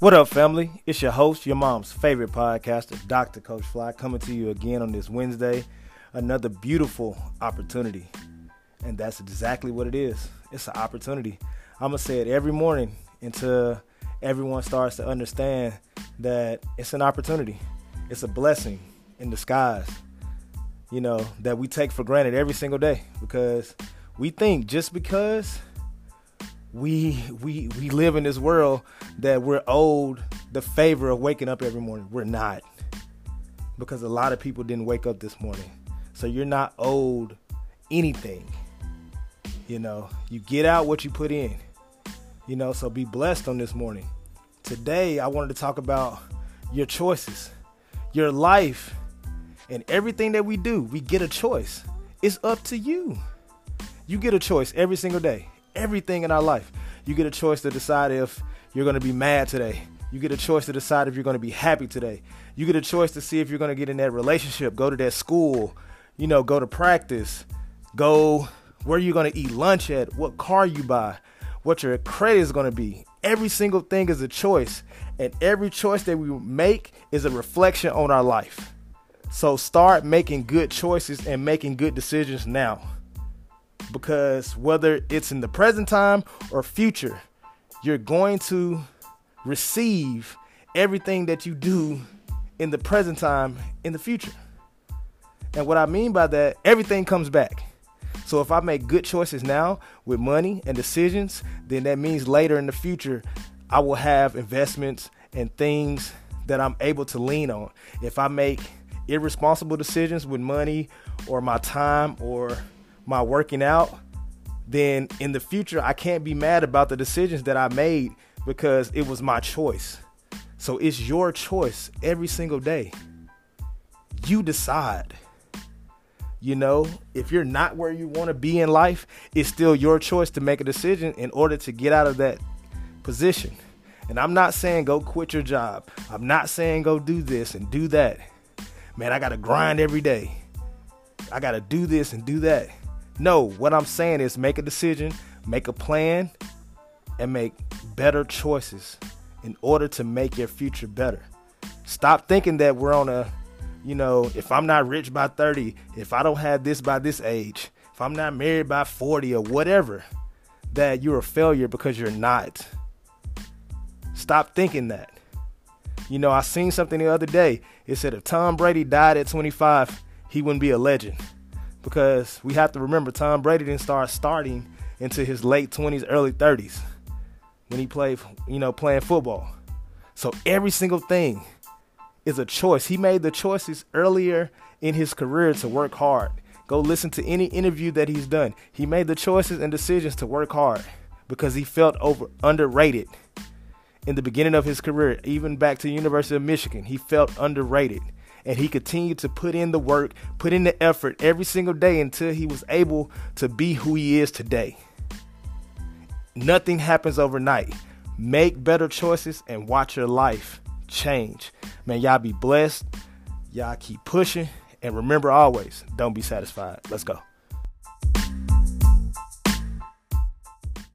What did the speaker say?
What up, family? It's your host, your mom's favorite podcaster, Dr. Coach Fly, coming to you again on this Wednesday. Another beautiful opportunity. And that's exactly what it is. It's an opportunity. I'm going to say it every morning until everyone starts to understand that it's an opportunity. It's a blessing in disguise, you know, that we take for granted every single day because we think just because we we we live in this world that we're owed the favor of waking up every morning. We're not. Because a lot of people didn't wake up this morning. So you're not owed anything. You know, you get out what you put in. You know, so be blessed on this morning. Today I wanted to talk about your choices. Your life and everything that we do, we get a choice. It's up to you. You get a choice every single day everything in our life. You get a choice to decide if you're going to be mad today. You get a choice to decide if you're going to be happy today. You get a choice to see if you're going to get in that relationship, go to that school, you know, go to practice, go where you're going to eat lunch at, what car you buy, what your credit is going to be. Every single thing is a choice, and every choice that we make is a reflection on our life. So start making good choices and making good decisions now because whether it's in the present time or future, you're going to receive everything that you do in the present time in the future. And what I mean by that, everything comes back. So if I make good choices now with money and decisions, then that means later in the future, I will have investments and things that I'm able to lean on. If I make irresponsible decisions with money or my time or my working out, then in the future I can't be mad about the decisions that I made because it was my choice. So it's your choice every single day. You decide. You know, if you're not where you want to be in life, it's still your choice to make a decision in order to get out of that position. And I'm not saying go quit your job. I'm not saying go do this and do that. Man, I got to grind every day. I got to do this and do that. No, what I'm saying is make a decision, make a plan, and make better choices in order to make your future better. Stop thinking that we're on a, you know, if I'm not rich by 30, if I don't have this by this age, if I'm not married by 40 or whatever, that you're a failure because you're not. Stop thinking that. You know, I seen something the other day. It said if Tom Brady died at 25, he wouldn't be a legend because we have to remember Tom Brady didn't start starting into his late 20s, early 30s when he played, you know, playing football. So every single thing is a choice. He made the choices earlier in his career to work hard. Go listen to any interview that he's done. He made the choices and decisions to work hard because he felt over underrated in the beginning of his career, even back to the University of Michigan. He felt underrated and he continued to put in the work, put in the effort every single day until he was able to be who he is today. Nothing happens overnight. Make better choices and watch your life change. Man, y'all be blessed. Y'all keep pushing. And remember always, don't be satisfied. Let's go.